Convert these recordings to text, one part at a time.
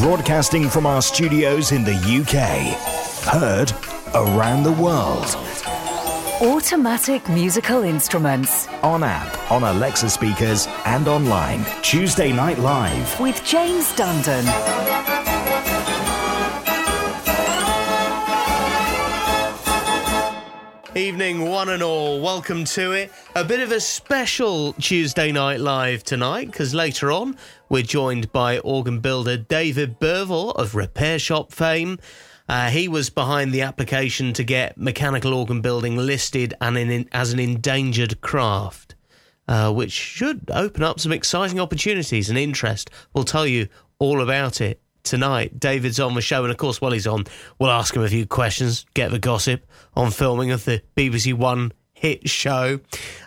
Broadcasting from our studios in the UK. Heard around the world. Automatic musical instruments. On app, on Alexa speakers, and online. Tuesday Night Live. With James Dundon. Evening, one and all. Welcome to it. A bit of a special Tuesday Night Live tonight because later on we're joined by organ builder David Burville of Repair Shop fame. Uh, he was behind the application to get mechanical organ building listed and in, as an endangered craft, uh, which should open up some exciting opportunities and interest. We'll tell you all about it tonight. David's on the show, and of course, while he's on, we'll ask him a few questions, get the gossip on filming of the BBC One hit show.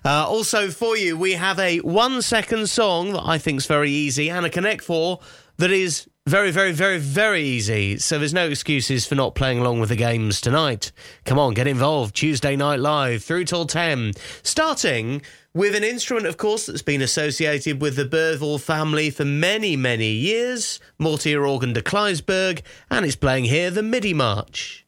Uh, also, for you, we have a one second song that I think is very easy and a Connect Four that is very, very, very, very easy. So there's no excuses for not playing along with the games tonight. Come on, get involved. Tuesday Night Live through till 10. Starting with an instrument, of course, that's been associated with the Burville family for many, many years, Mortier Organ de Kleisberg, and it's playing here the MIDI March.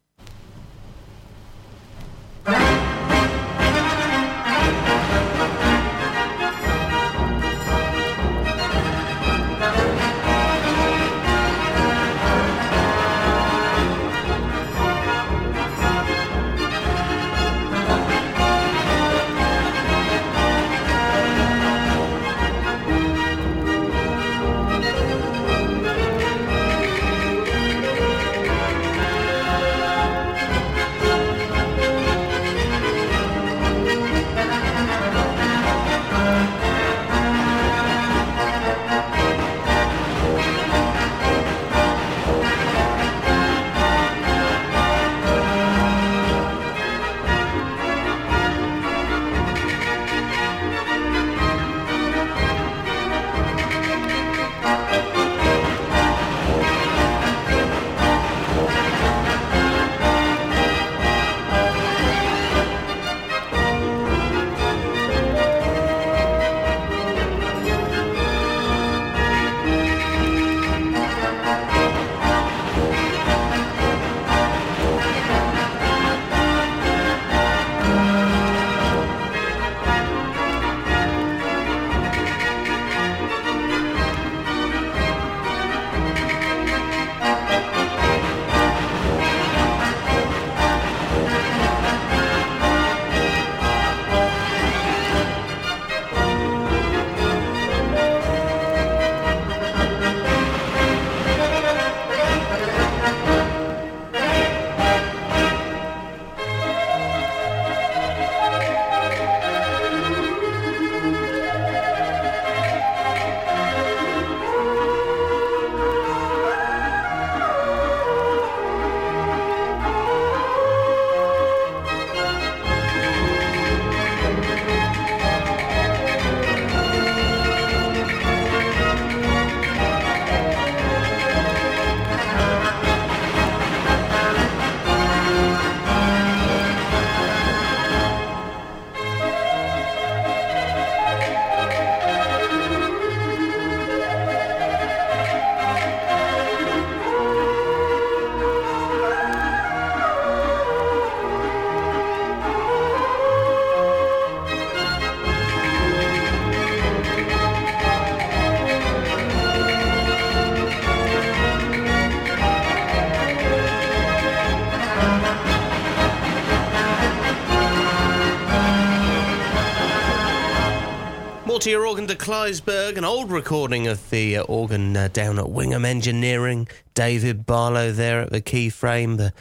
Mortier Organ de Kleisberg, an old recording of the uh, organ uh, down at Wingham Engineering. David Barlow there at the keyframe, the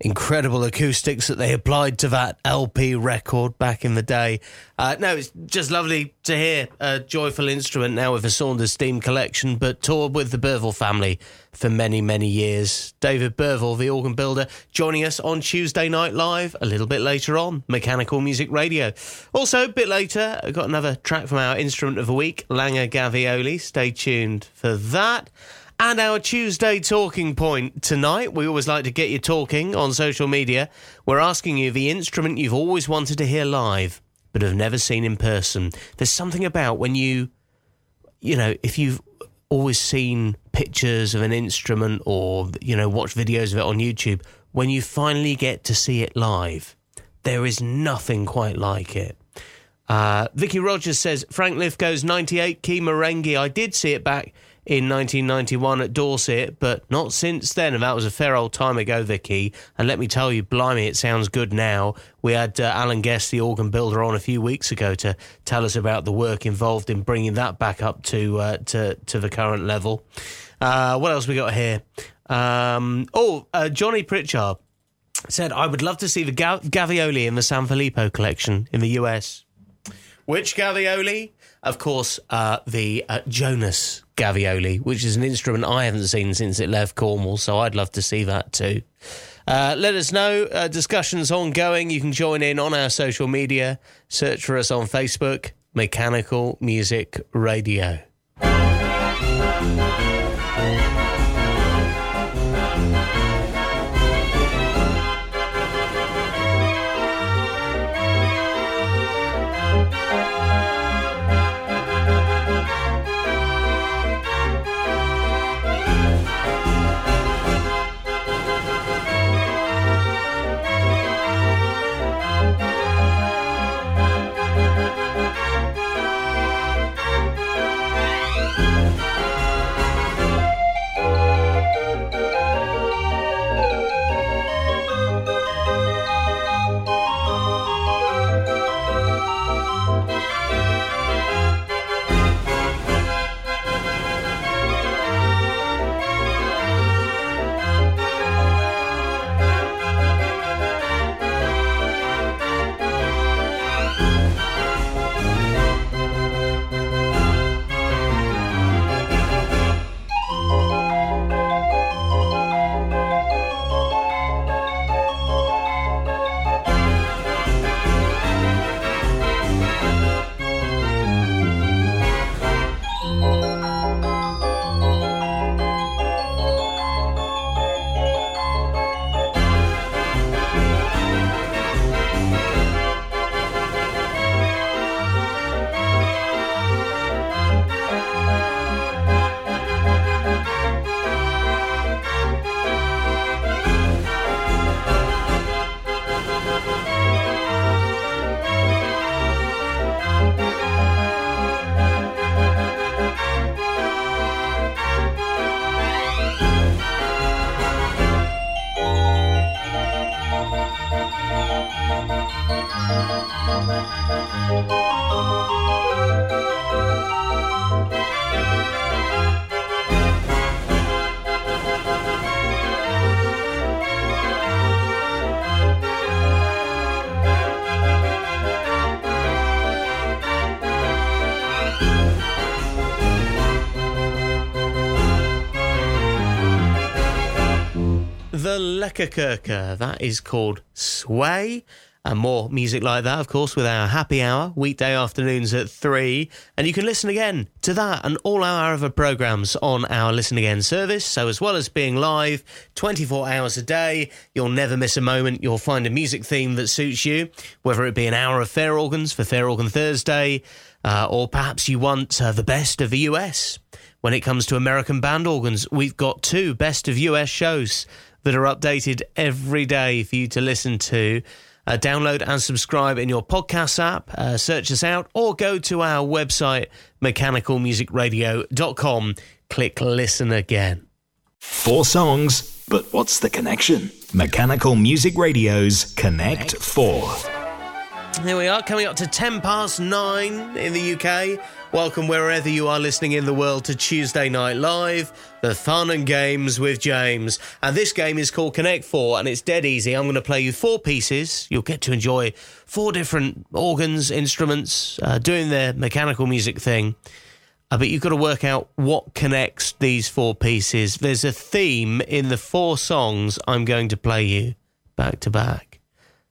incredible acoustics that they applied to that LP record back in the day. Uh, no, it's just lovely to hear a joyful instrument now with a Saunders Steam collection, but toured with the Burville family for many, many years. David Burville, the organ builder, joining us on Tuesday Night Live a little bit later on, Mechanical Music Radio. Also, a bit later, I got another track from our instrument of the week, Langer Gavioli. Stay tuned for that. And our Tuesday talking point tonight, we always like to get you talking on social media. We're asking you the instrument you've always wanted to hear live, but have never seen in person. There's something about when you, you know, if you've always seen pictures of an instrument or you know watched videos of it on YouTube, when you finally get to see it live, there is nothing quite like it. Uh, Vicky Rogers says Frank Lithgow's 98 key Marenghi. I did see it back in 1991 at Dorset, but not since then. And that was a fair old time ago, Vicky. And let me tell you, blimey, it sounds good now. We had uh, Alan Guest, the organ builder, on a few weeks ago to tell us about the work involved in bringing that back up to uh, to to the current level. Uh, what else we got here? Um, oh, uh, Johnny Pritchard said, "I would love to see the Ga- Gavioli in the Sanfilippo collection in the US." Which Gavioli? Of course, uh, the uh, Jonas Gavioli, which is an instrument I haven't seen since it left Cornwall, so I'd love to see that too. Uh, let us know. Uh, discussions ongoing. You can join in on our social media. Search for us on Facebook, Mechanical Music Radio. Lekkerkerker. That is called Sway. And more music like that, of course, with our happy hour, weekday afternoons at 3. And you can listen again to that and all our other programmes on our Listen Again service. So, as well as being live 24 hours a day, you'll never miss a moment. You'll find a music theme that suits you, whether it be an hour of Fair Organs for Fair Organ Thursday, uh, or perhaps you want uh, the best of the US. When it comes to American band organs, we've got two best of US shows that are updated every day for you to listen to. Uh, download and subscribe in your podcast app, uh, search us out, or go to our website, mechanicalmusicradio.com. Click listen again. Four songs, but what's the connection? Mechanical Music Radio's Connect 4. Here we are, coming up to 10 past 9 in the UK. Welcome wherever you are listening in the world to Tuesday Night Live, the fun and games with James. And this game is called Connect 4, and it's dead easy. I'm going to play you four pieces. You'll get to enjoy four different organs, instruments, uh, doing their mechanical music thing. Uh, but you've got to work out what connects these four pieces. There's a theme in the four songs I'm going to play you back to back.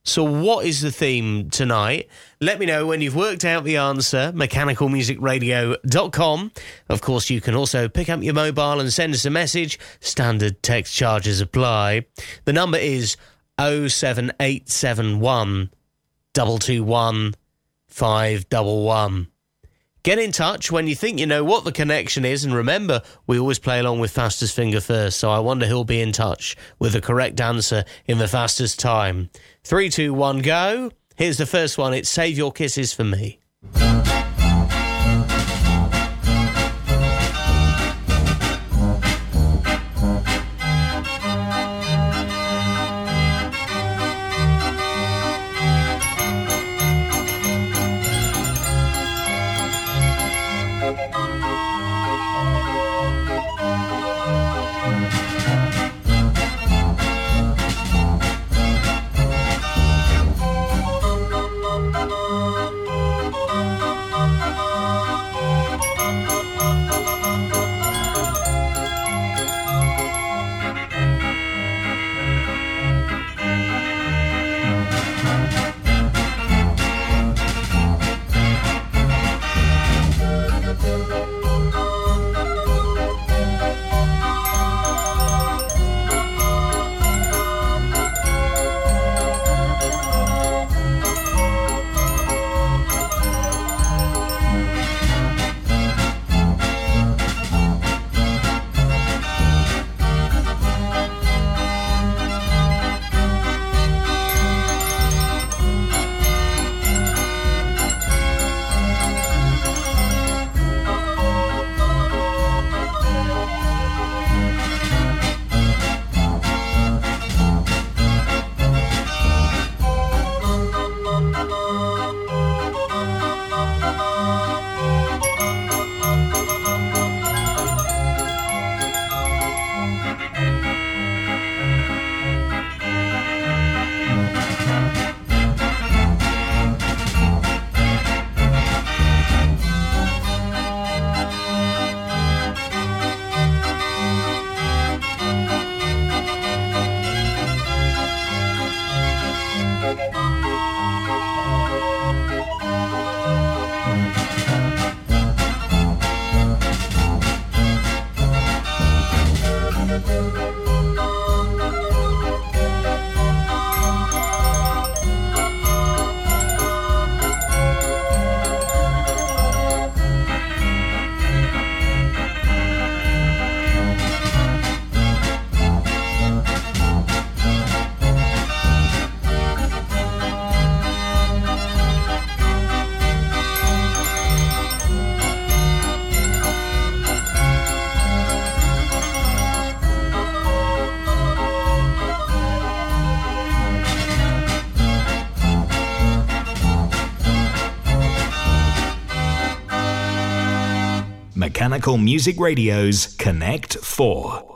So, what is the theme tonight? Let me know when you've worked out the answer. MechanicalMusicRadio.com. Of course, you can also pick up your mobile and send us a message. Standard text charges apply. The number is 07871 221 Get in touch when you think you know what the connection is, and remember, we always play along with fastest finger first, so I wonder who'll be in touch with the correct answer in the fastest time. Three, two, one, go. Here's the first one. It's Save Your Kisses for Me. Music Radio's Connect 4.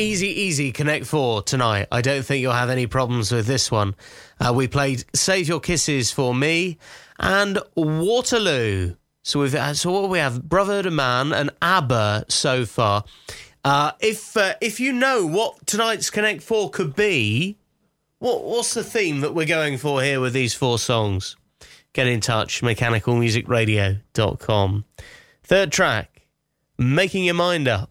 Easy, easy Connect 4 tonight. I don't think you'll have any problems with this one. Uh, we played Save Your Kisses for Me and Waterloo. So we've uh, so what we have Brotherhood of Man and ABBA so far. Uh, if uh, if you know what tonight's Connect Four could be, what what's the theme that we're going for here with these four songs? Get in touch, mechanicalmusicradio.com. Third track, Making Your Mind Up.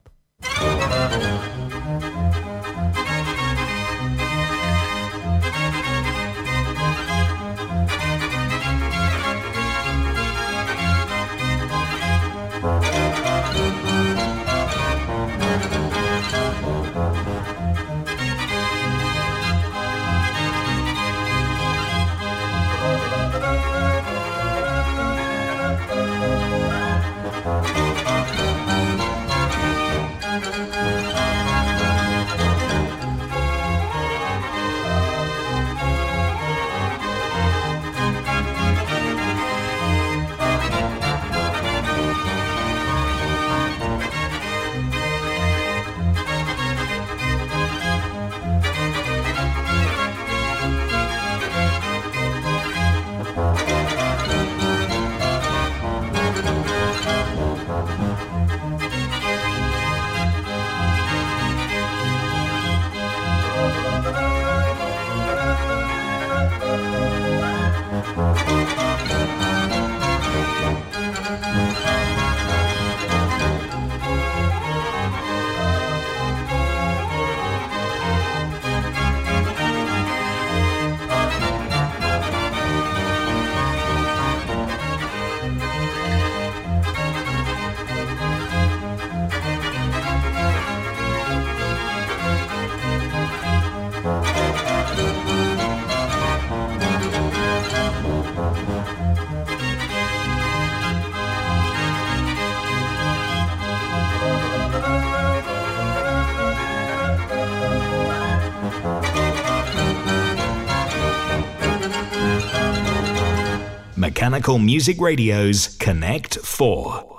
Mechanical Music Radio's Connect 4.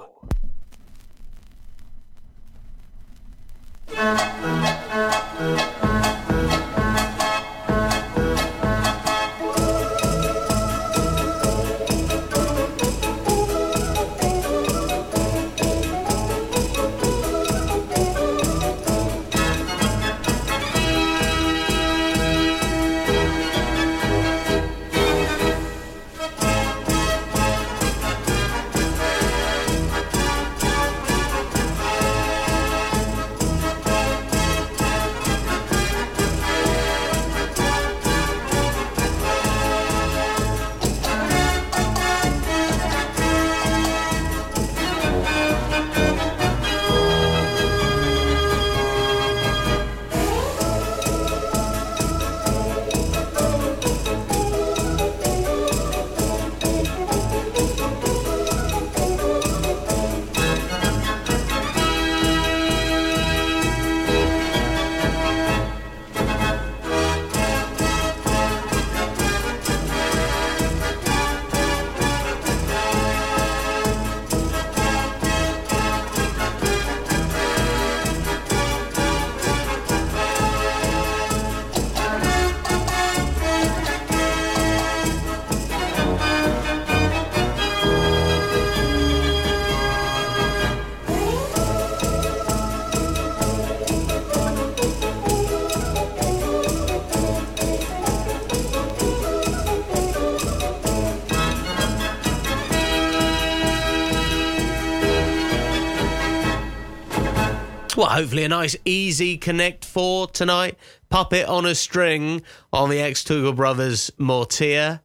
Hopefully a nice easy Connect 4 tonight. Puppet on a string on the ex Tugel Brothers Mortier.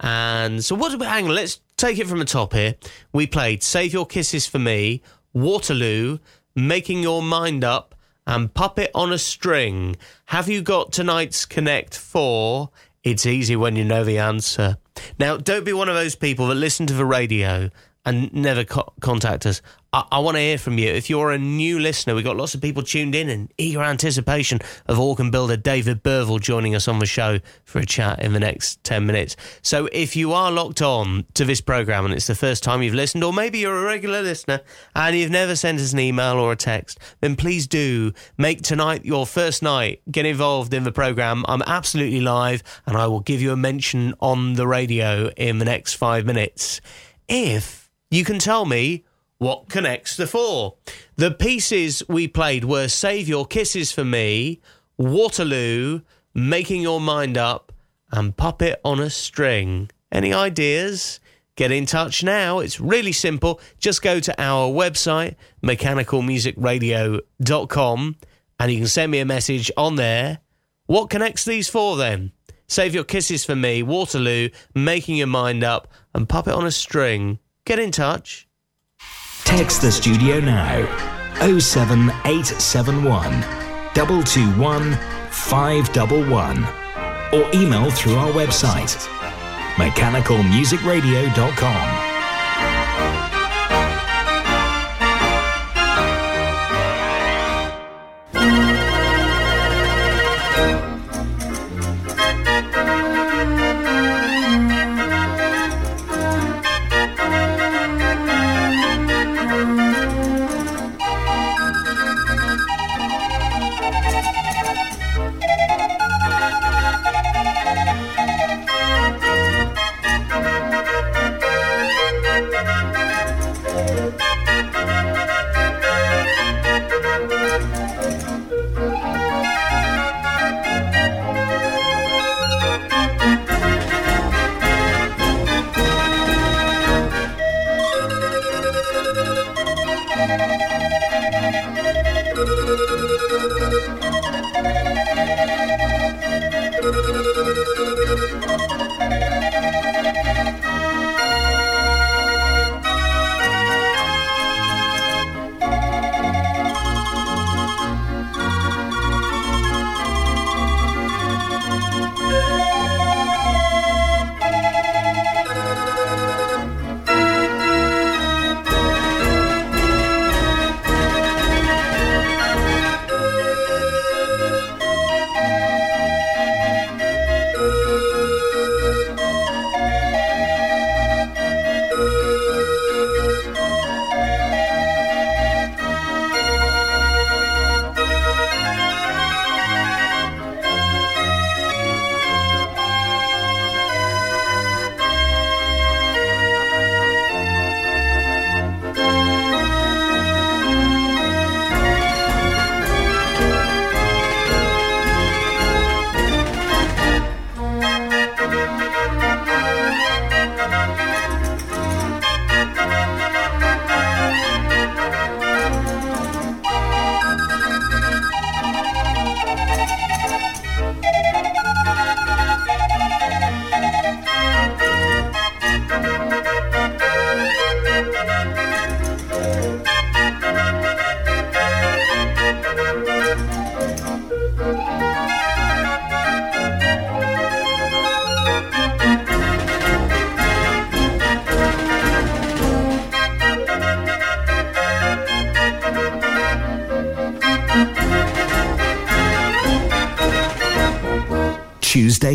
And so what, hang on, let's take it from the top here. We played Save Your Kisses for Me, Waterloo, Making Your Mind Up, and Puppet on a String. Have you got tonight's Connect 4? It's easy when you know the answer. Now, don't be one of those people that listen to the radio and never co- contact us. I, I want to hear from you. If you're a new listener, we've got lots of people tuned in in eager anticipation of organ builder David Burville joining us on the show for a chat in the next 10 minutes. So if you are locked on to this program and it's the first time you've listened, or maybe you're a regular listener and you've never sent us an email or a text, then please do make tonight your first night. Get involved in the program. I'm absolutely live and I will give you a mention on the radio in the next five minutes. If you can tell me what connects the four. The pieces we played were Save Your Kisses for Me, Waterloo, Making Your Mind Up, and Puppet on a String. Any ideas? Get in touch now. It's really simple. Just go to our website, mechanicalmusicradio.com, and you can send me a message on there. What connects these four then? Save Your Kisses for Me, Waterloo, Making Your Mind Up, and Puppet on a String. Get in touch. Text the studio now 07871 221 511 or email through our website mechanicalmusicradio.com.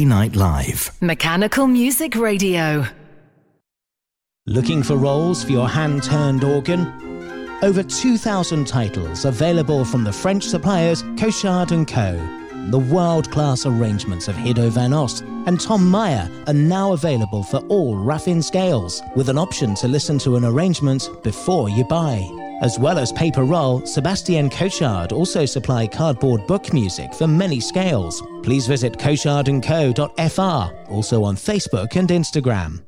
Tuesday Night Live. Mechanical Music Radio. Looking for rolls for your hand turned organ? Over 2,000 titles available from the French suppliers Cochard & Co. The world-class arrangements of Hido van Ost and Tom Meyer are now available for all Raffin scales, with an option to listen to an arrangement before you buy. As well as paper roll, Sebastien Cochard also supply cardboard book music for many scales. Please visit cochardandco.fr, also on Facebook and Instagram.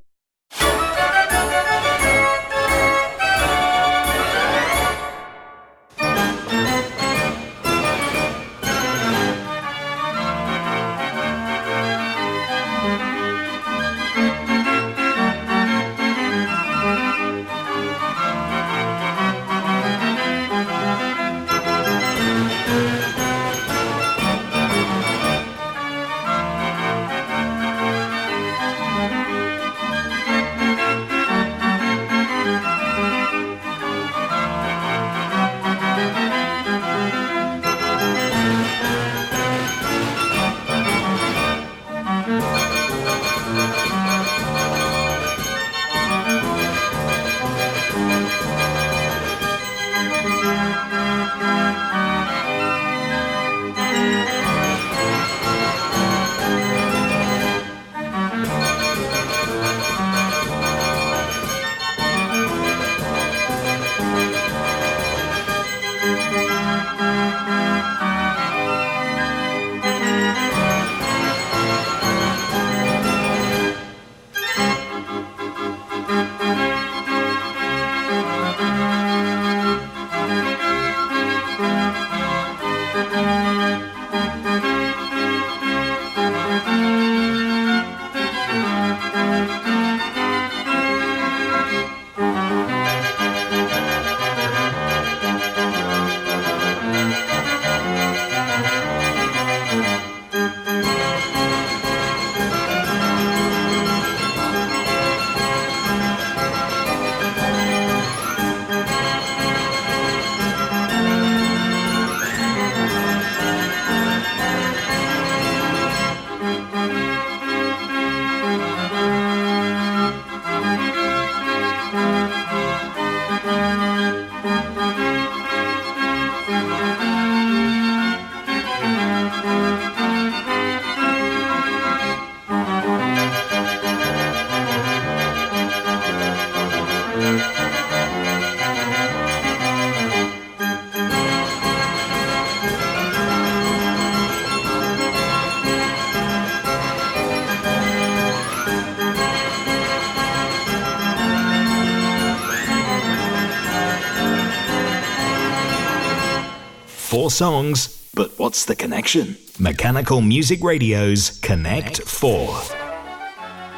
Songs, but what's the connection? Mechanical Music Radio's Connect 4.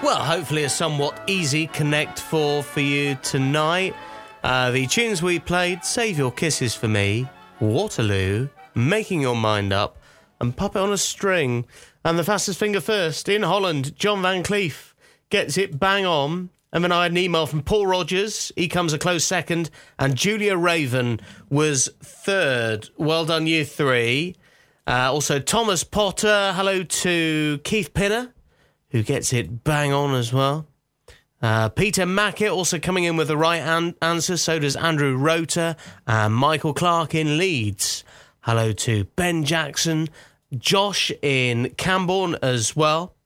Well, hopefully a somewhat easy Connect 4 for you tonight. Uh, the tunes we played Save Your Kisses for Me, Waterloo, Making Your Mind Up, and Puppet on a String. And the fastest finger first in Holland, John Van Cleef gets it bang on. And then I had an email from Paul Rogers. He comes a close second. And Julia Raven was third. Well done, you three. Uh, also, Thomas Potter. Hello to Keith Pinner, who gets it bang on as well. Uh, Peter Mackett also coming in with the right an- answer. So does Andrew Rota and Michael Clark in Leeds. Hello to Ben Jackson, Josh in Camborne as well.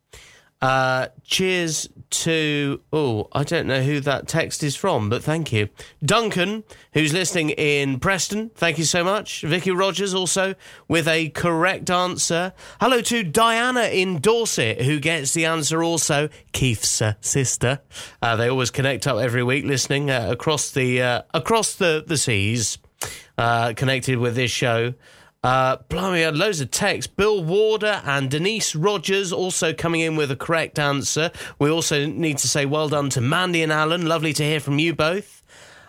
Uh, cheers to, oh, I don't know who that text is from, but thank you. Duncan, who's listening in Preston, thank you so much. Vicky Rogers also with a correct answer. Hello to Diana in Dorset, who gets the answer also. Keith's uh, sister. Uh, they always connect up every week listening uh, across the, uh, across the, the seas, uh, connected with this show. Uh, blimey, had loads of texts. Bill Warder and Denise Rogers also coming in with a correct answer. We also need to say well done to Mandy and Alan. Lovely to hear from you both.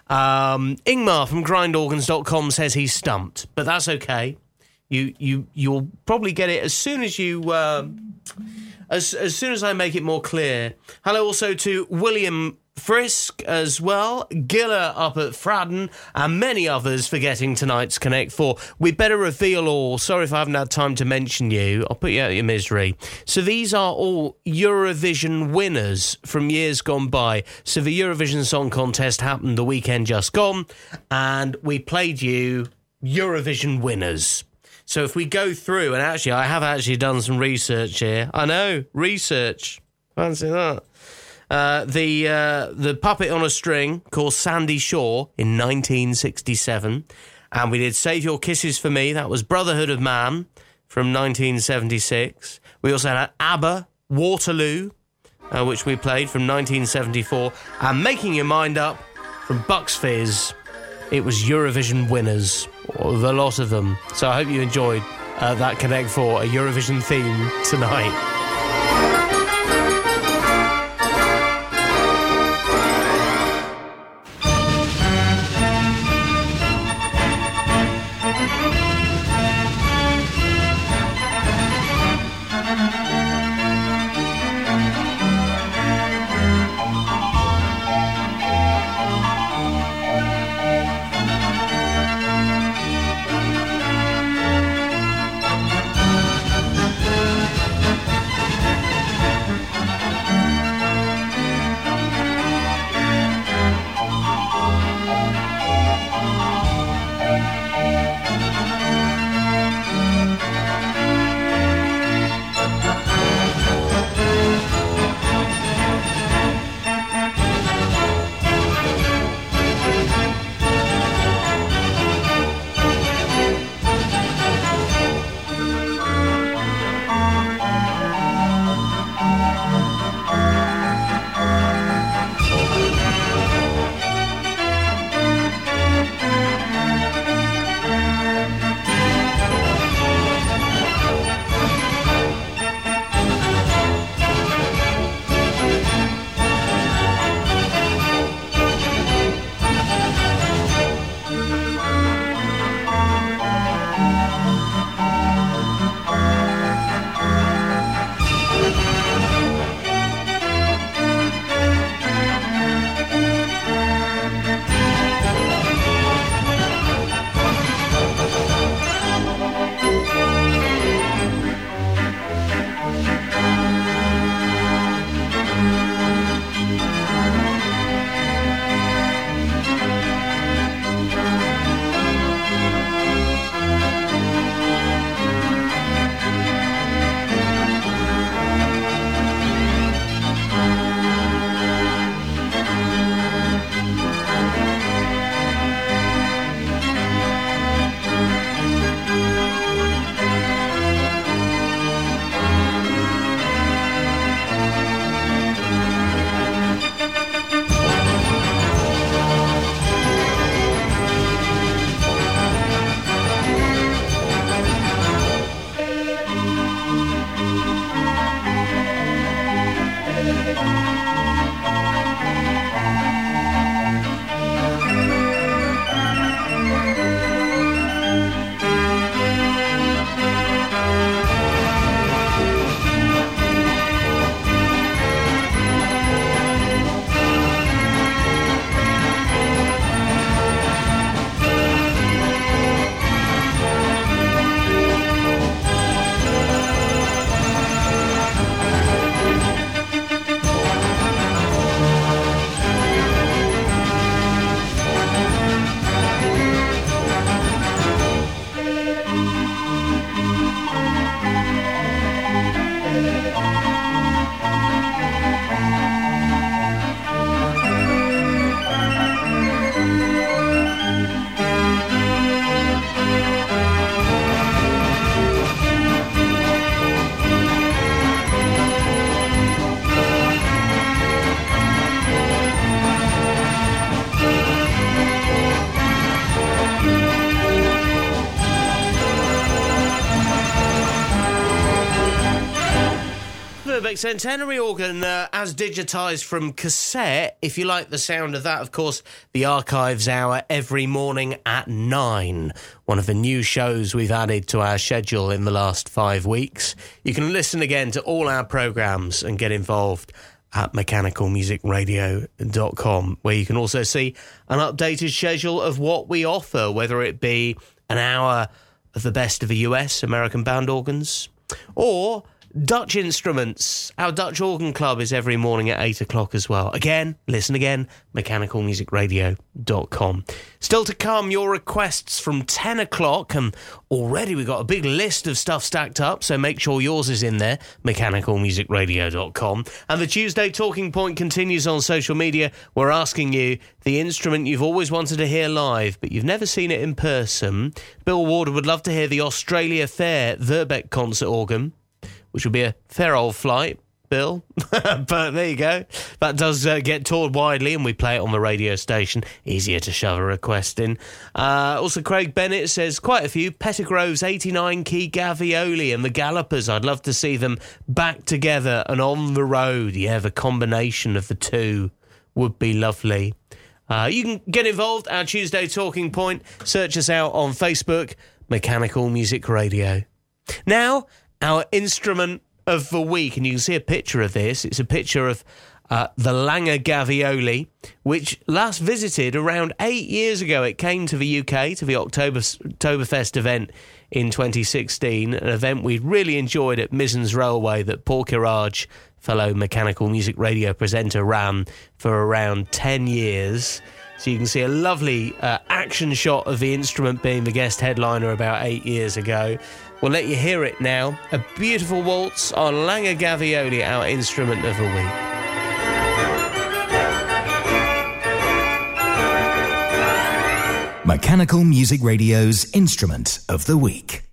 Um, Ingmar from grindorgans.com says he's stumped, but that's okay. You you you'll probably get it as soon as you uh, as as soon as I make it more clear. Hello also to William Frisk as well, Giller up at Fraddon, and many others for getting tonight's Connect 4. We better reveal all. Sorry if I haven't had time to mention you. I'll put you out of your misery. So these are all Eurovision winners from years gone by. So the Eurovision Song Contest happened the weekend just gone, and we played you Eurovision winners. So if we go through, and actually, I have actually done some research here. I know, research. Fancy that. Uh, the uh, the puppet on a string called Sandie Shaw in 1967, and we did Save Your Kisses for Me. That was Brotherhood of Man from 1976. We also had ABBA Waterloo, uh, which we played from 1974, and Making Your Mind Up from Bucks Fizz. It was Eurovision winners, a lot of them. So I hope you enjoyed uh, that Connect for a Eurovision theme tonight. Centenary organ, uh, as digitised from cassette. If you like the sound of that, of course, the Archives Hour every morning at nine. One of the new shows we've added to our schedule in the last five weeks. You can listen again to all our programmes and get involved at mechanicalmusicradio.com, where you can also see an updated schedule of what we offer, whether it be an hour of the best of the US American band organs or Dutch instruments. Our Dutch Organ Club is every morning at 8 o'clock as well. Again, listen again, mechanicalmusicradio.com. Still to come, your requests from 10 o'clock, and already we've got a big list of stuff stacked up, so make sure yours is in there, mechanicalmusicradio.com. And the Tuesday Talking Point continues on social media. We're asking you the instrument you've always wanted to hear live, but you've never seen it in person. Bill Ward would love to hear the Australia Fair Verbeeck concert organ which would be a fair old flight, Bill. but there you go. That does uh, get toured widely, and we play it on the radio station. Easier to shove a request in. Uh, also, Craig Bennett says quite a few. Pettigrove's 89 key Gavioli and the Gallopers. I'd love to see them back together and on the road. Yeah, the combination of the two would be lovely. Uh, you can get involved. Our Tuesday Talking Point. Search us out on Facebook, Mechanical Music Radio. Now, our instrument of the week, and you can see a picture of this. It's a picture of uh, the Langer Gavioli, which last visited around eight years ago. It came to the UK to the October Oktoberfest event in 2016, an event we really enjoyed at Mizens Railway that Paul Kirage, fellow mechanical music radio presenter, ran for around 10 years. So you can see a lovely uh, action shot of the instrument being the guest headliner about eight years ago. We'll let you hear it now. A beautiful waltz on Langer Gavioli, our instrument of the week. Mechanical Music Radio's Instrument of the Week.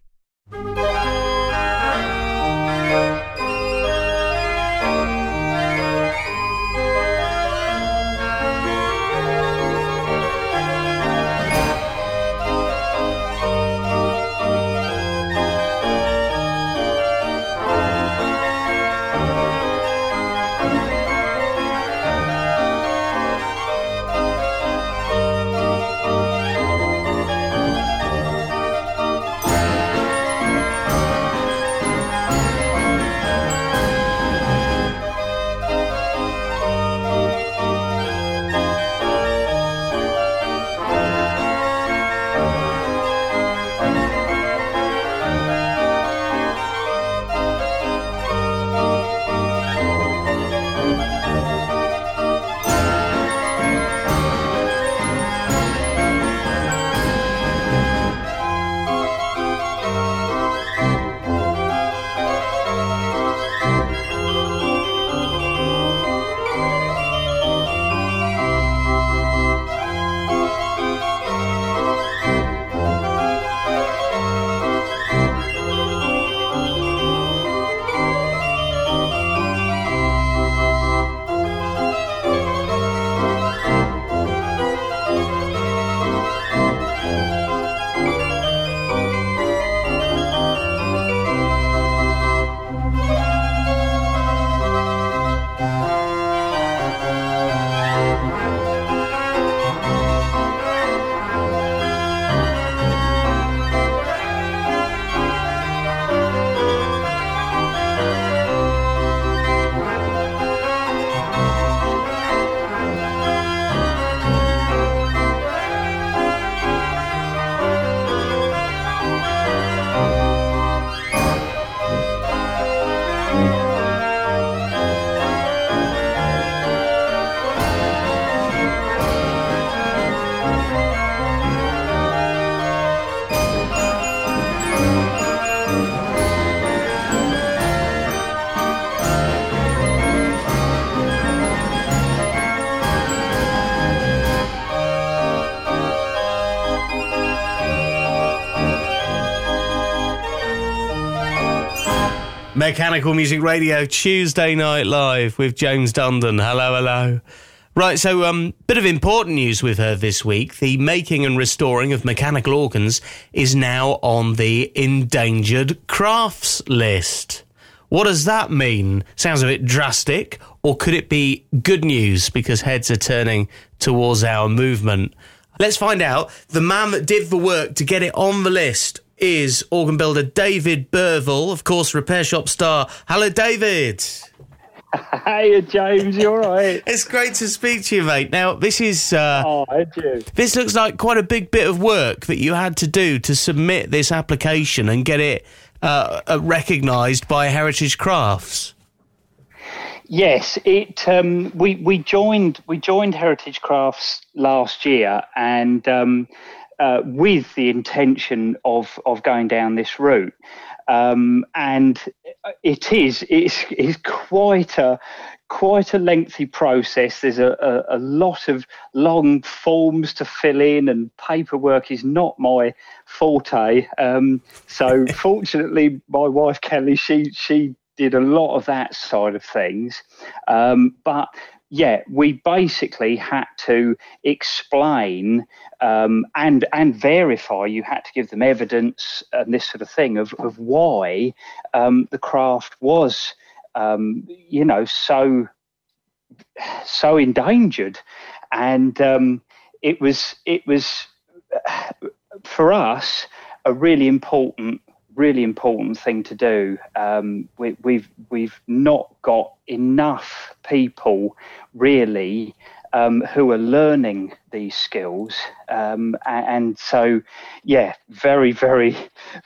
Mechanical Music Radio, Tuesday Night Live with James Dundon. Hello, hello. Right, so um, bit of important news with her this week. The making and restoring of mechanical organs is now on the endangered crafts list. What does that mean? Sounds a bit drastic, or could it be good news because heads are turning towards our movement? Let's find out. The man that did the work to get it on the list is organ builder David Burville, of course, repair shop star. Hello, David. Hey, James, you all right? It's great to speak to you, mate. Now, this is. Uh, oh? This looks like quite a big bit of work that you had to do to submit this application and get it uh, uh, recognised by Heritage Crafts. Yes, it. Um, we we joined we joined Heritage Crafts last year, and um, uh, with the intention of of going down this route. Um, and it is it's, it's quite a quite a lengthy process. There's a, a, a, lot of long forms to fill in, and paperwork is not my forte. Um, so, fortunately, my wife Kelly she she did a lot of that side of things. Um, but yeah, we basically had to explain um, and and verify. You had to give them evidence and this sort of thing of of why um, the craft was, um, you know, so so endangered, and um, it was it was for us a really important really important thing to do. Um, we, we've we've not got enough people really um, who are learning these skills, um, and, so yeah, very very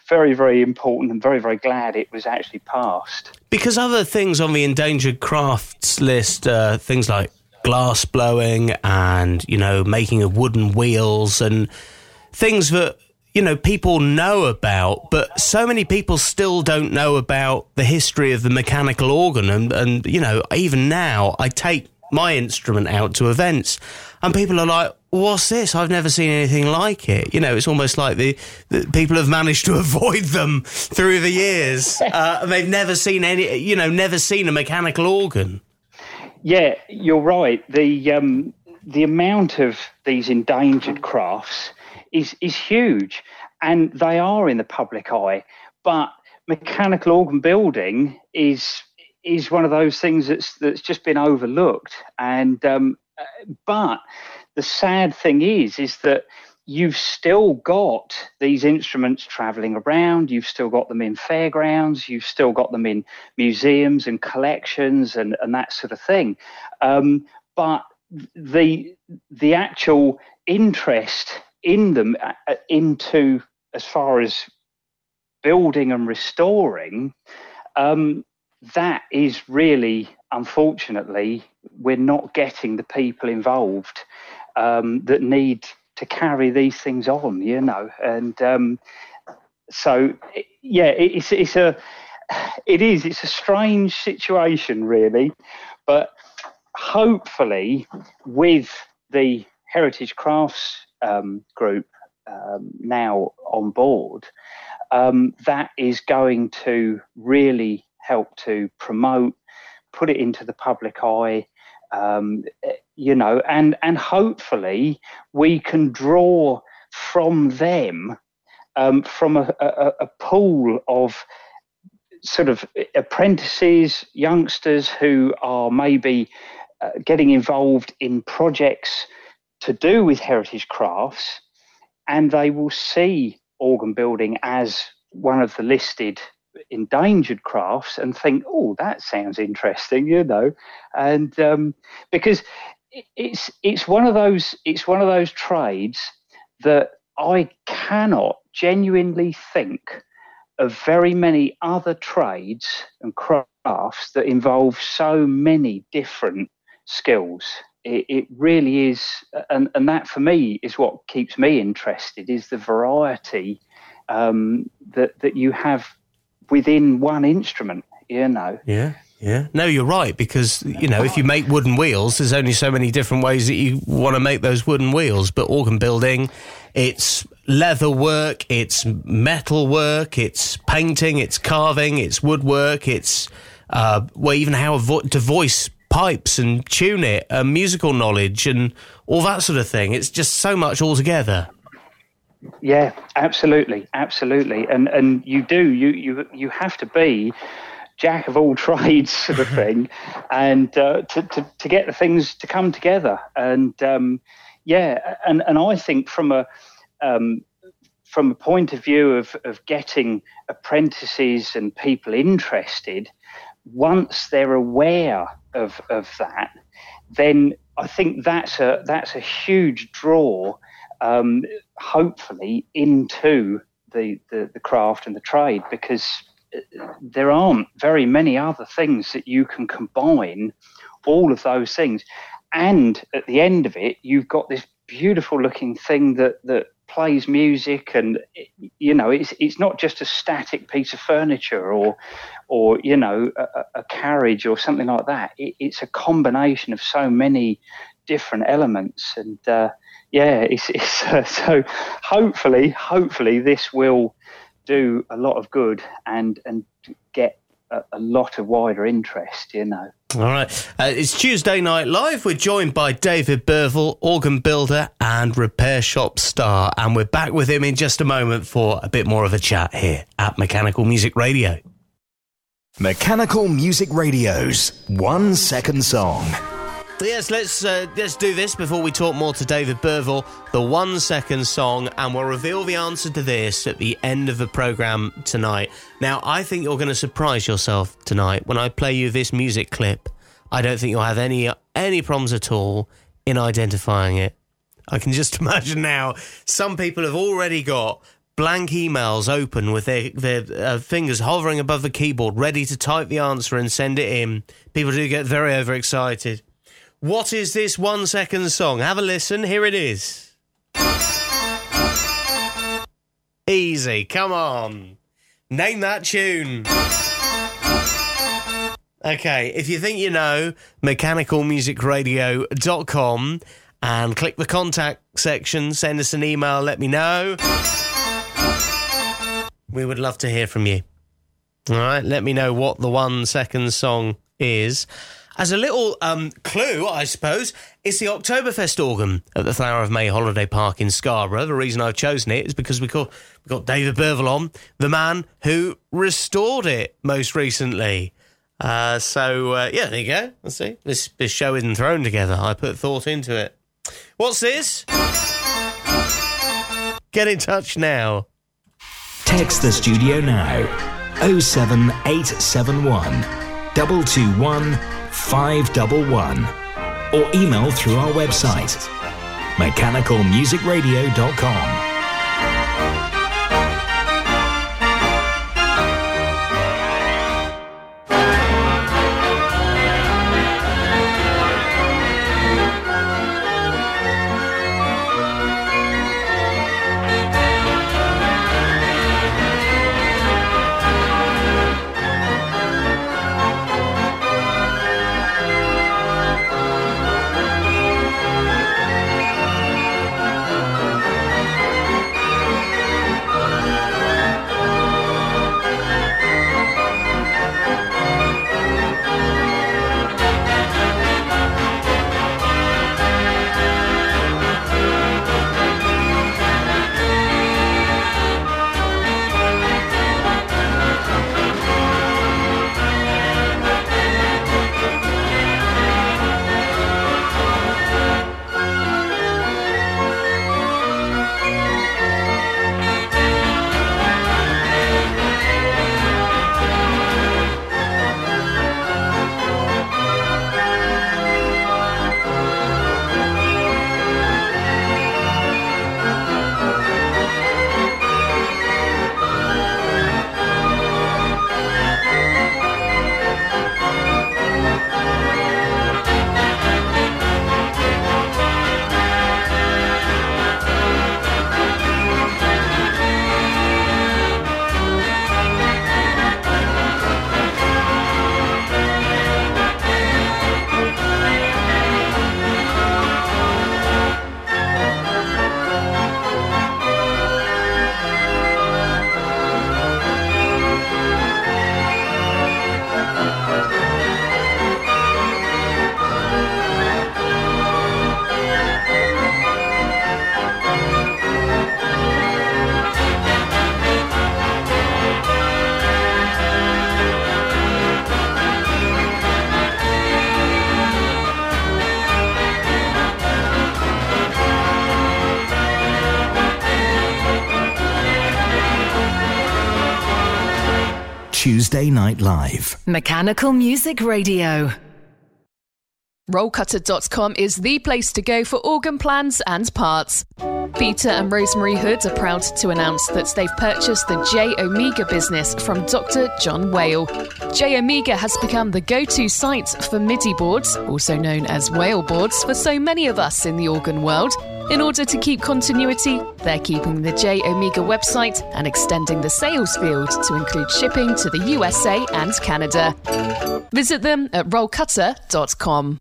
very very important, and very very glad it was actually passed. Because other things on the endangered crafts list, uh, things like glass blowing and you know making of wooden wheels and things that you know, people know about, but so many people still don't know about the history of the mechanical organ. And, and, you know, even now, I take my instrument out to events and people are like, what's this? I've never seen anything like it. You know, it's almost like the, the people have managed to avoid them through the years. Uh, they've never seen any, you know, never seen a mechanical organ. Yeah, you're right. The, um, the amount of these endangered crafts is is huge, and they are in the public eye. But mechanical organ building is is one of those things that's that's just been overlooked. And um, but the sad thing is, is that you've still got these instruments traveling around. You've still got them in fairgrounds. You've still got them in museums and collections and, and that sort of thing. Um, but the the actual interest in them uh, uh, into as far as building and restoring, um, that is really, unfortunately, we're not getting the people involved um, that need to carry these things on, you know. And um, so, yeah, it's it's a it is it's a strange situation, really, but hopefully, with the Heritage Crafts um, group um, now on board, um, that is going to really help to promote, put it into the public eye, um, you know, and and hopefully we can draw from them, um, from a, a, a pool of sort of apprentices, youngsters who are maybe uh, getting involved in projects to do with heritage crafts, and they will see organ building as one of the listed endangered crafts and think, oh, that sounds interesting, you know, and um, because it's it's one of those it's one of those trades that I cannot genuinely think of very many other trades and crafts that involve so many different skills it, it really is, and, and that for me is what keeps me interested is the variety um, that that you have within one instrument. You know. Yeah. Yeah. No, you're right because you know if you make wooden wheels, there's only so many different ways that you want to make those wooden wheels. But organ building, it's leather work, it's metal work, it's painting, it's carving, it's woodwork, it's uh, well even how vo- to voice pipes and tune it, and musical knowledge and all that sort of thing. It's just so much altogether. Yeah, absolutely, absolutely, and and you do you you you have to be jack of all trades sort of thing, and uh, to, to, to get the things to come together. And um, yeah, and and I think from a um, from a point of view of, of getting apprentices and people interested, once they're aware of, of that, then I think that's a that's a huge draw, um, hopefully into the, the, the craft and the trade because uh, there aren't very many other things that you can combine all of those things, and at the end of it, you've got this beautiful looking thing that that plays music and you know it's it's not just a static piece of furniture or or you know a, a carriage or something like that. It, it's a combination of so many different elements. And uh, yeah it's, it's uh, so hopefully hopefully this will do a lot of good and and get a, a lot of wider interest you know all right. Uh, it's Tuesday Night Live. We're joined by David Burville, organ builder and repair shop star. And we're back with him in just a moment for a bit more of a chat here at Mechanical Music Radio. Mechanical Music Radio's one second song. Yes, let's uh, let's do this before we talk more to David Burville. The one second song, and we'll reveal the answer to this at the end of the program tonight. Now, I think you're going to surprise yourself tonight when I play you this music clip. I don't think you'll have any any problems at all in identifying it. I can just imagine now. Some people have already got blank emails open with their their uh, fingers hovering above the keyboard, ready to type the answer and send it in. People do get very overexcited. What is this one second song? Have a listen. Here it is. Easy. Come on. Name that tune. Okay, if you think you know, mechanicalmusicradio.com and click the contact section, send us an email, let me know. We would love to hear from you. All right, let me know what the one second song is. As a little um, clue, I suppose, it's the Oktoberfest organ at the Flower of May Holiday Park in Scarborough. The reason I've chosen it is because we got, we got David Burville on, the man who restored it most recently. Uh, so, uh, yeah, there you go. Let's see. This, this show isn't thrown together. I put thought into it. What's this? Get in touch now. Text the studio now 07871 221 511 or email through our website mechanicalmusicradio.com. Mechanical Music Radio. Rollcutter.com is the place to go for organ plans and parts. Peter and Rosemary Hood are proud to announce that they've purchased the J Omega business from Dr. John Whale. J Omega has become the go to site for MIDI boards, also known as whale boards, for so many of us in the organ world. In order to keep continuity, they're keeping the J Omega website and extending the sales field to include shipping to the USA and Canada. Visit them at rollcutter.com.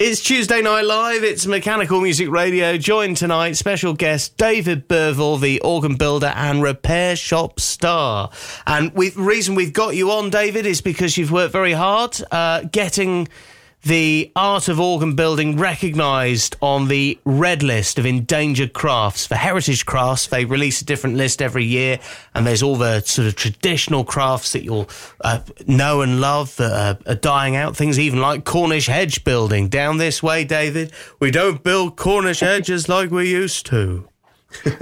It's Tuesday Night Live. It's Mechanical Music Radio. Joined tonight, special guest David Burville, the organ builder and repair shop star. And the reason we've got you on, David, is because you've worked very hard uh, getting the art of organ building recognised on the red list of endangered crafts. For heritage crafts, they release a different list every year, and there's all the sort of traditional crafts that you'll uh, know and love that are, are dying out. Things even like Cornish hedge building. Down this way, David, we don't build Cornish hedges like we used to. but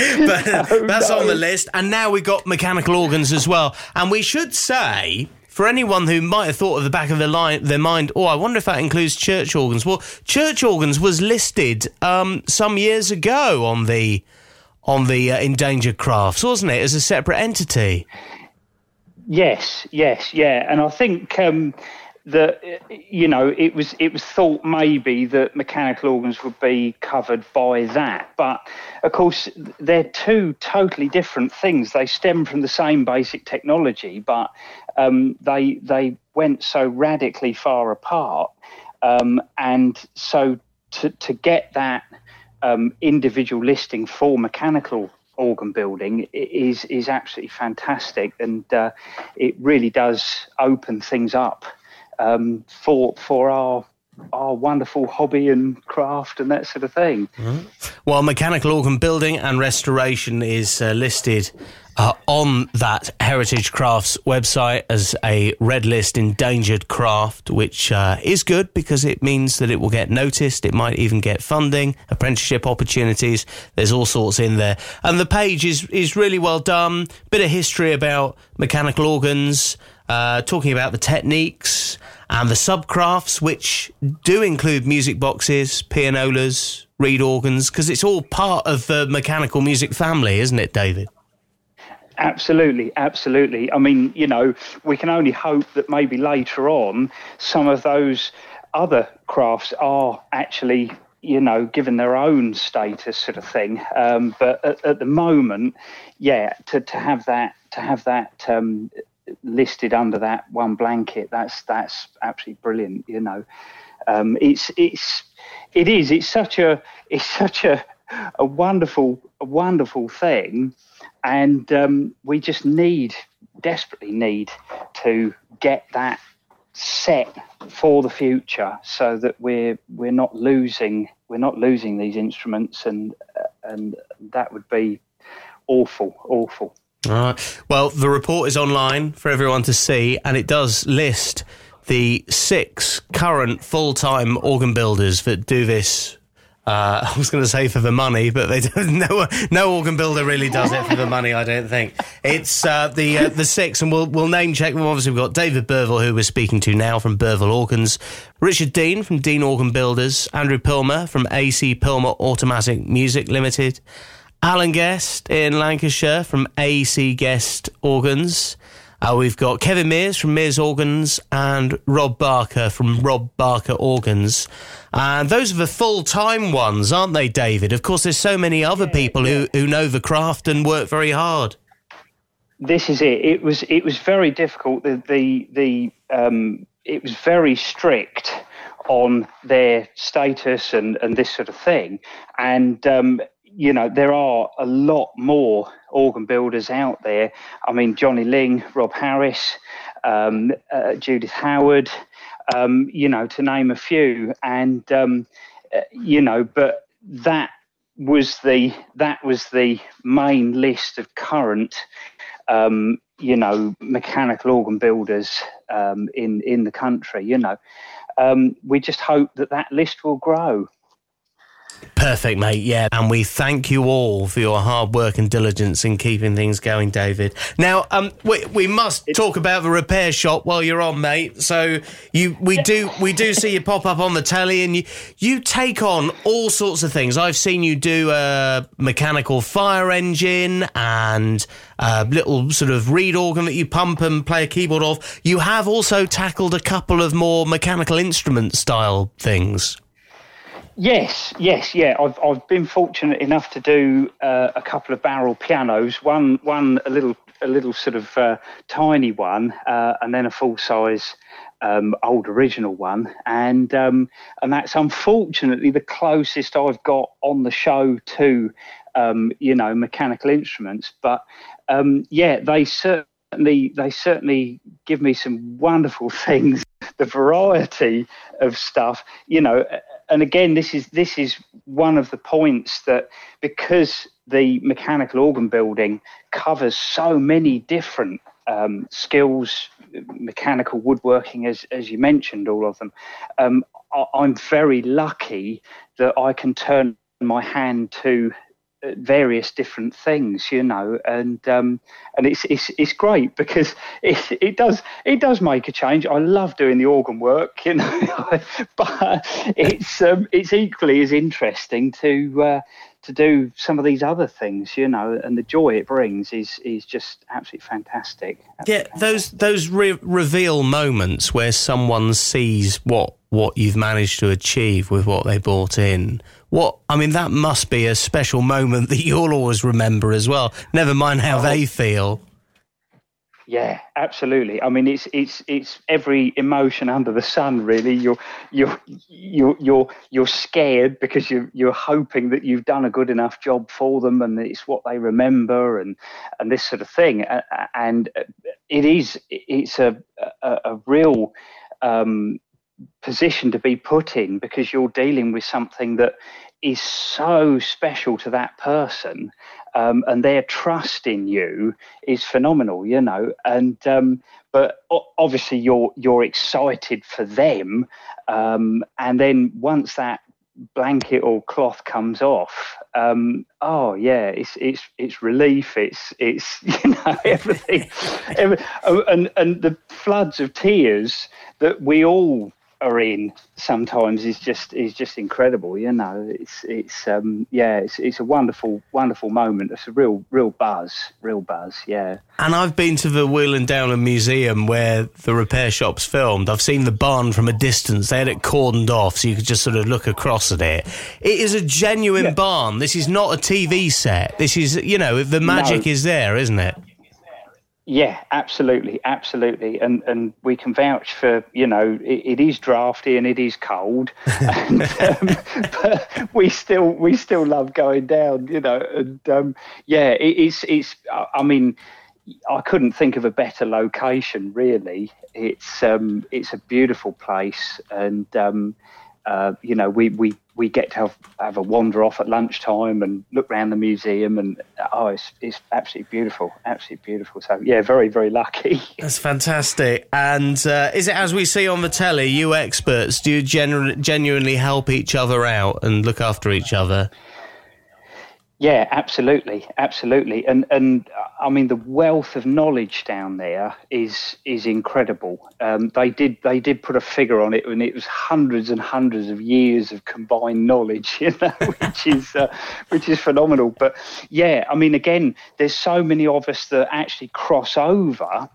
oh, that's no. on the list. And now we've got mechanical organs as well. And we should say for anyone who might have thought of the back of their, line, their mind, oh, I wonder if that includes church organs. Well, church organs was listed um, some years ago on the on the uh, endangered crafts, wasn't it, as a separate entity? Yes, yes, yeah, and I think um, that you know it was it was thought maybe that mechanical organs would be covered by that but of course they're two totally different things they stem from the same basic technology but um, they they went so radically far apart um, and so to to get that um, individual listing for mechanical organ building is is absolutely fantastic and uh, it really does open things up um, for for our our wonderful hobby and craft and that sort of thing. Mm-hmm. Well, mechanical organ building and restoration is uh, listed uh, on that Heritage Crafts website as a red list endangered craft, which uh, is good because it means that it will get noticed. It might even get funding, apprenticeship opportunities. There's all sorts in there, and the page is is really well done. Bit of history about mechanical organs uh, talking about the techniques and the subcrafts, which do include music boxes, pianolas, reed organs, because it's all part of the mechanical music family, isn't it, David? Absolutely, absolutely. I mean, you know, we can only hope that maybe later on some of those other crafts are actually you know, given their own status, sort of thing. Um, but at, at, the moment, yeah, to, to have that to have that um, listed under that one blanket. That's that's absolutely brilliant. You know, um, it's it's it is. It's such a it's such a a wonderful a wonderful thing, and um, we just need desperately need to get that set for the future so that we're we're not losing we're not losing these instruments and and that would be awful awful all right. Well, the report is online for everyone to see, and it does list the six current full time organ builders that do this. Uh, I was going to say for the money, but they don't. No, no organ builder really does it for the money. I don't think it's uh, the uh, the six, and we'll we'll name check them. Obviously, we've got David Burville, who we're speaking to now from Burville Organs, Richard Dean from Dean Organ Builders, Andrew Pilmer from AC Pilmer Automatic Music Limited, Alan Guest in Lancashire from AC Guest Organs. Uh, we've got Kevin Mears from Mears Organs and Rob Barker from Rob Barker Organs. And those are the full time ones, aren't they, David? Of course, there's so many other people who, who know the craft and work very hard. This is it. It was it was very difficult. The the, the um, it was very strict on their status and, and this sort of thing. And um, you know, there are a lot more organ builders out there. I mean, Johnny Ling, Rob Harris, um, uh, Judith Howard, um, you know, to name a few. And, um, uh, you know, but that was the that was the main list of current um, you know mechanical organ builders um, in in the country you know um, we just hope that that list will grow Perfect, mate. Yeah. And we thank you all for your hard work and diligence in keeping things going, David. Now, um, we, we must talk about the repair shop while you're on, mate. So you, we do, we do see you pop up on the telly and you, you take on all sorts of things. I've seen you do a mechanical fire engine and a little sort of reed organ that you pump and play a keyboard of. You have also tackled a couple of more mechanical instrument style things. Yes, yes, yeah. I've I've been fortunate enough to do uh, a couple of barrel pianos. One one a little a little sort of uh, tiny one, uh, and then a full size um, old original one, and um, and that's unfortunately the closest I've got on the show to um, you know mechanical instruments. But um, yeah, they certainly they certainly give me some wonderful things. The variety of stuff, you know and again, this is this is one of the points that because the mechanical organ building covers so many different um, skills, mechanical woodworking, as as you mentioned, all of them. Um, I, I'm very lucky that I can turn my hand to various different things, you know, and um, and it's it's it's great because it it does it does make a change. I love doing the organ work, you know, but it's um, it's equally as interesting to uh, to do some of these other things, you know, and the joy it brings is is just absolutely fantastic. Absolutely yeah, those those re- reveal moments where someone sees what what you've managed to achieve with what they bought in what I mean, that must be a special moment that you'll always remember as well. Never mind how oh. they feel. Yeah, absolutely. I mean, it's it's it's every emotion under the sun. Really, you're you're you're you're you're scared because you you're hoping that you've done a good enough job for them, and it's what they remember, and and this sort of thing. And it is it's a a, a real um, position to be put in because you're dealing with something that is so special to that person um, and their trust in you is phenomenal you know and um, but obviously you're you're excited for them um, and then once that blanket or cloth comes off um, oh yeah it's it's it's relief it's it's you know everything every, and and the floods of tears that we all are in sometimes is just is just incredible. You know, it's it's um, yeah, it's it's a wonderful wonderful moment. It's a real real buzz, real buzz. Yeah. And I've been to the Weald and Downland Museum where the repair shop's filmed. I've seen the barn from a distance. They had it cordoned off so you could just sort of look across at it. It is a genuine yeah. barn. This is not a TV set. This is you know the magic no. is there, isn't it? Yeah, absolutely, absolutely, and and we can vouch for you know it, it is drafty and it is cold, and, um, but we still we still love going down, you know, and um, yeah, it, it's it's I mean. I couldn't think of a better location. Really, it's um, it's a beautiful place, and um, uh, you know, we, we, we get to have, have a wander off at lunchtime and look around the museum, and oh, it's, it's absolutely beautiful, absolutely beautiful. So, yeah, very, very lucky. That's fantastic. And uh, is it as we see on the telly, you experts, do you genu- genuinely help each other out and look after each other? Yeah, absolutely, absolutely, and and I mean the wealth of knowledge down there is is incredible. Um, they did they did put a figure on it, and it was hundreds and hundreds of years of combined knowledge, you know, which is uh, which is phenomenal. But yeah, I mean, again, there's so many of us that actually cross over.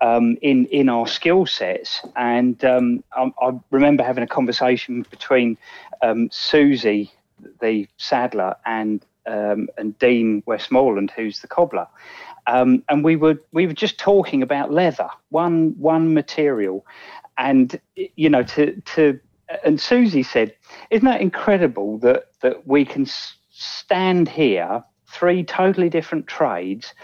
Um, in in our skill sets. And um, I, I, remember having a conversation between um, Susie, the saddler, and um, and Dean Westmoreland, who's the cobbler. Um, and we were we were just talking about leather, one one material, and you know to to and Susie said, "Isn't that incredible that that we can stand here, three totally different trades,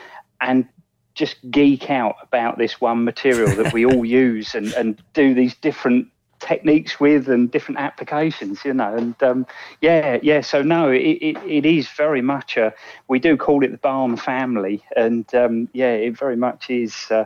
and just geek out about this one material that we all use and, and do these different techniques with and different applications, you know. And um, yeah, yeah. So no, it, it, it is very much a. We do call it the barn family, and um, yeah, it very much is uh,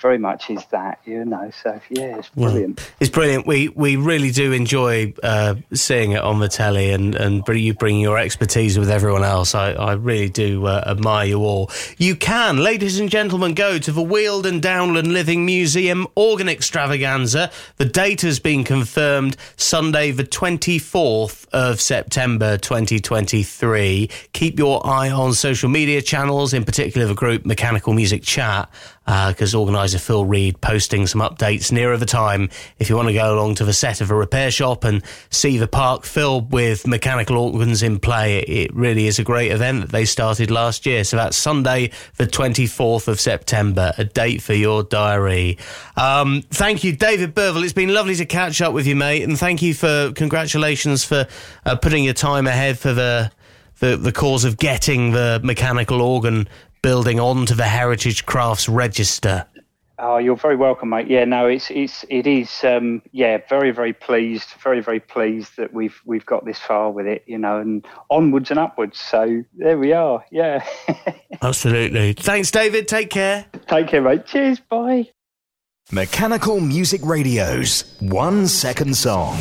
very much is that, you know. So yeah, it's brilliant. Well, it's brilliant. We we really do enjoy uh, seeing it on the telly, and and you bring your expertise with everyone else. I, I really do uh, admire you all. You can, ladies and gentlemen, go to the Weald and Downland Living Museum organ extravaganza. The date has been confirmed Sunday, the twenty fourth of September, twenty twenty three. Keep your eye on social media channels, in particular the group Mechanical Music Chat because uh, organiser Phil Reed posting some updates nearer the time. If you want to go along to the set of a repair shop and see the park filled with mechanical organs in play, it, it really is a great event that they started last year. So that's Sunday, the 24th of September, a date for your diary. Um, thank you, David Burville. It's been lovely to catch up with you, mate, and thank you for congratulations for uh, putting your time ahead for the the, the cause of getting the mechanical organ building onto the Heritage Crafts Register. Oh, you're very welcome, mate. Yeah, no, it's it's it is. Um, yeah, very very pleased, very very pleased that we've we've got this far with it, you know, and onwards and upwards. So there we are. Yeah. Absolutely. Thanks, David. Take care. Take care, mate. Cheers. Bye. Mechanical Music Radio's One Second Song.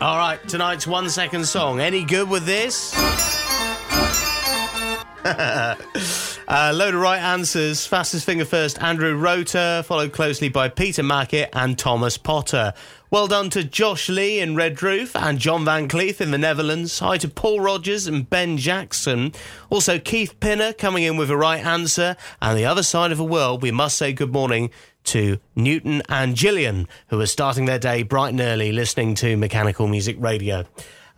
All right, tonight's One Second Song. Any good with this? A load of right answers. Fastest finger first, Andrew Rota, followed closely by Peter Mackett and Thomas Potter. Well done to Josh Lee in Redruth and John Van Cleef in the Netherlands. Hi to Paul Rogers and Ben Jackson. Also, Keith Pinner coming in with a right answer. And the other side of the world, we must say good morning to Newton and Gillian, who are starting their day bright and early listening to Mechanical Music Radio.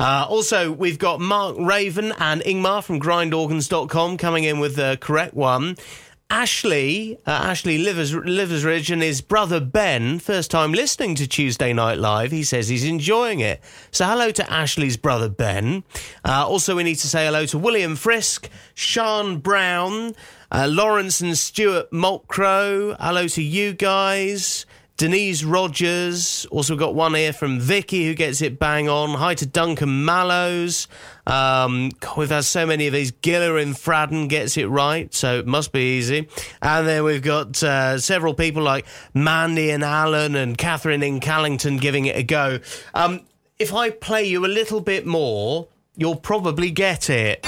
Uh, also, we've got Mark Raven and Ingmar from grindorgans.com coming in with the correct one. Ashley, uh, Ashley Livers, Liversridge and his brother Ben, first time listening to Tuesday Night Live. He says he's enjoying it. So hello to Ashley's brother Ben. Uh, also, we need to say hello to William Frisk, Sean Brown, uh, Lawrence and Stuart Maltcrow. Hello to you guys. Denise Rogers. Also got one here from Vicky who gets it bang on. Hi to Duncan Mallows. Um, we've had so many of these. Giller in Fraddon gets it right, so it must be easy. And then we've got uh, several people like Mandy and Alan and Catherine in Callington giving it a go. Um, if I play you a little bit more, you'll probably get it.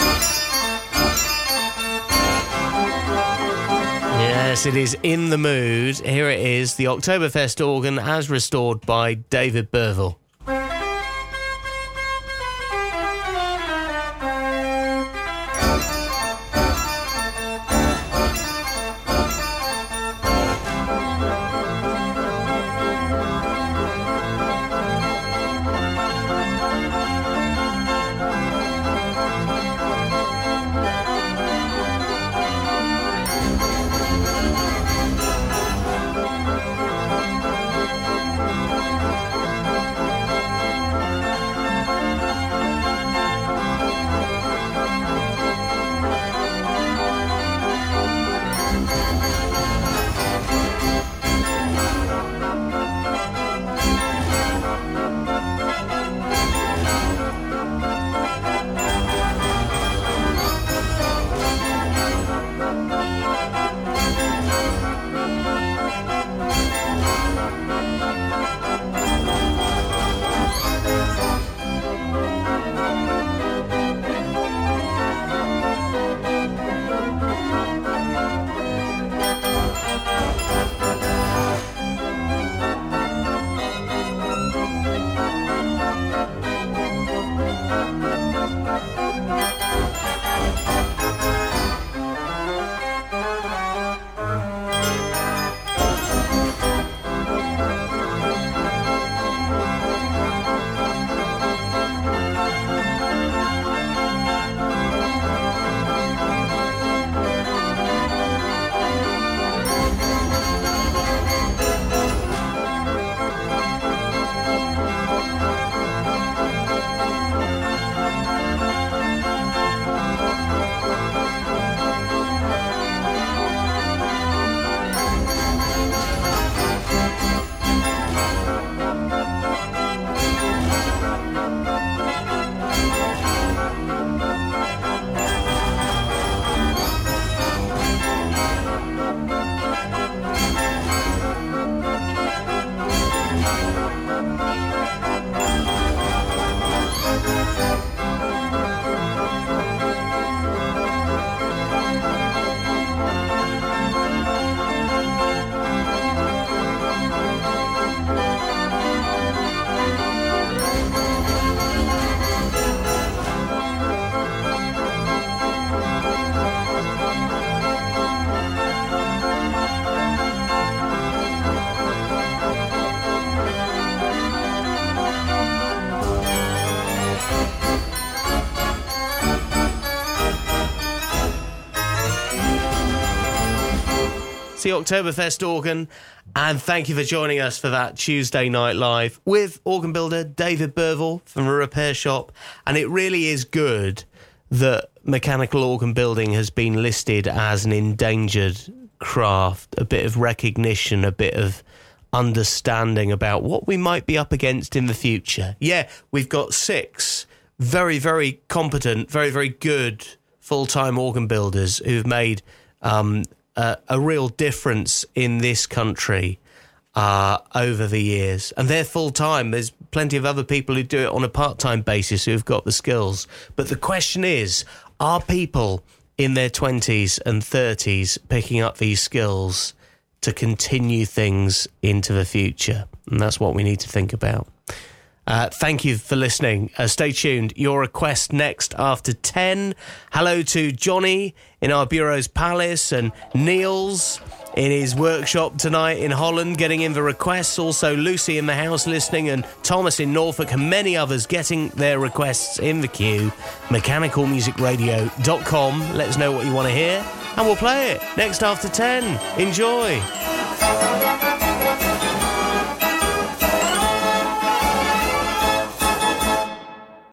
Yes, it is in the mood. Here it is, the Oktoberfest organ as restored by David Burville. Oktoberfest organ. And thank you for joining us for that Tuesday night live with organ builder David Burville from a repair shop. And it really is good that mechanical organ building has been listed as an endangered craft, a bit of recognition, a bit of understanding about what we might be up against in the future. Yeah, we've got six very, very competent, very, very good full time organ builders who've made um, a, a, real difference in this country uh, over the years. And they're full time. There's plenty of other people who do it on a part time basis who've got the skills. But the question is are people in their 20s and 30s picking up these skills to continue things into the future? And that's what we need to think about. Uh, thank you for listening. Uh, stay tuned. Your request next after 10. Hello to Johnny in our Bureau's Palace and Niels in his workshop tonight in Holland getting in the requests. Also, Lucy in the house listening and Thomas in Norfolk and many others getting their requests in the queue. MechanicalMusicRadio.com. Let us know what you want to hear and we'll play it next after 10. Enjoy.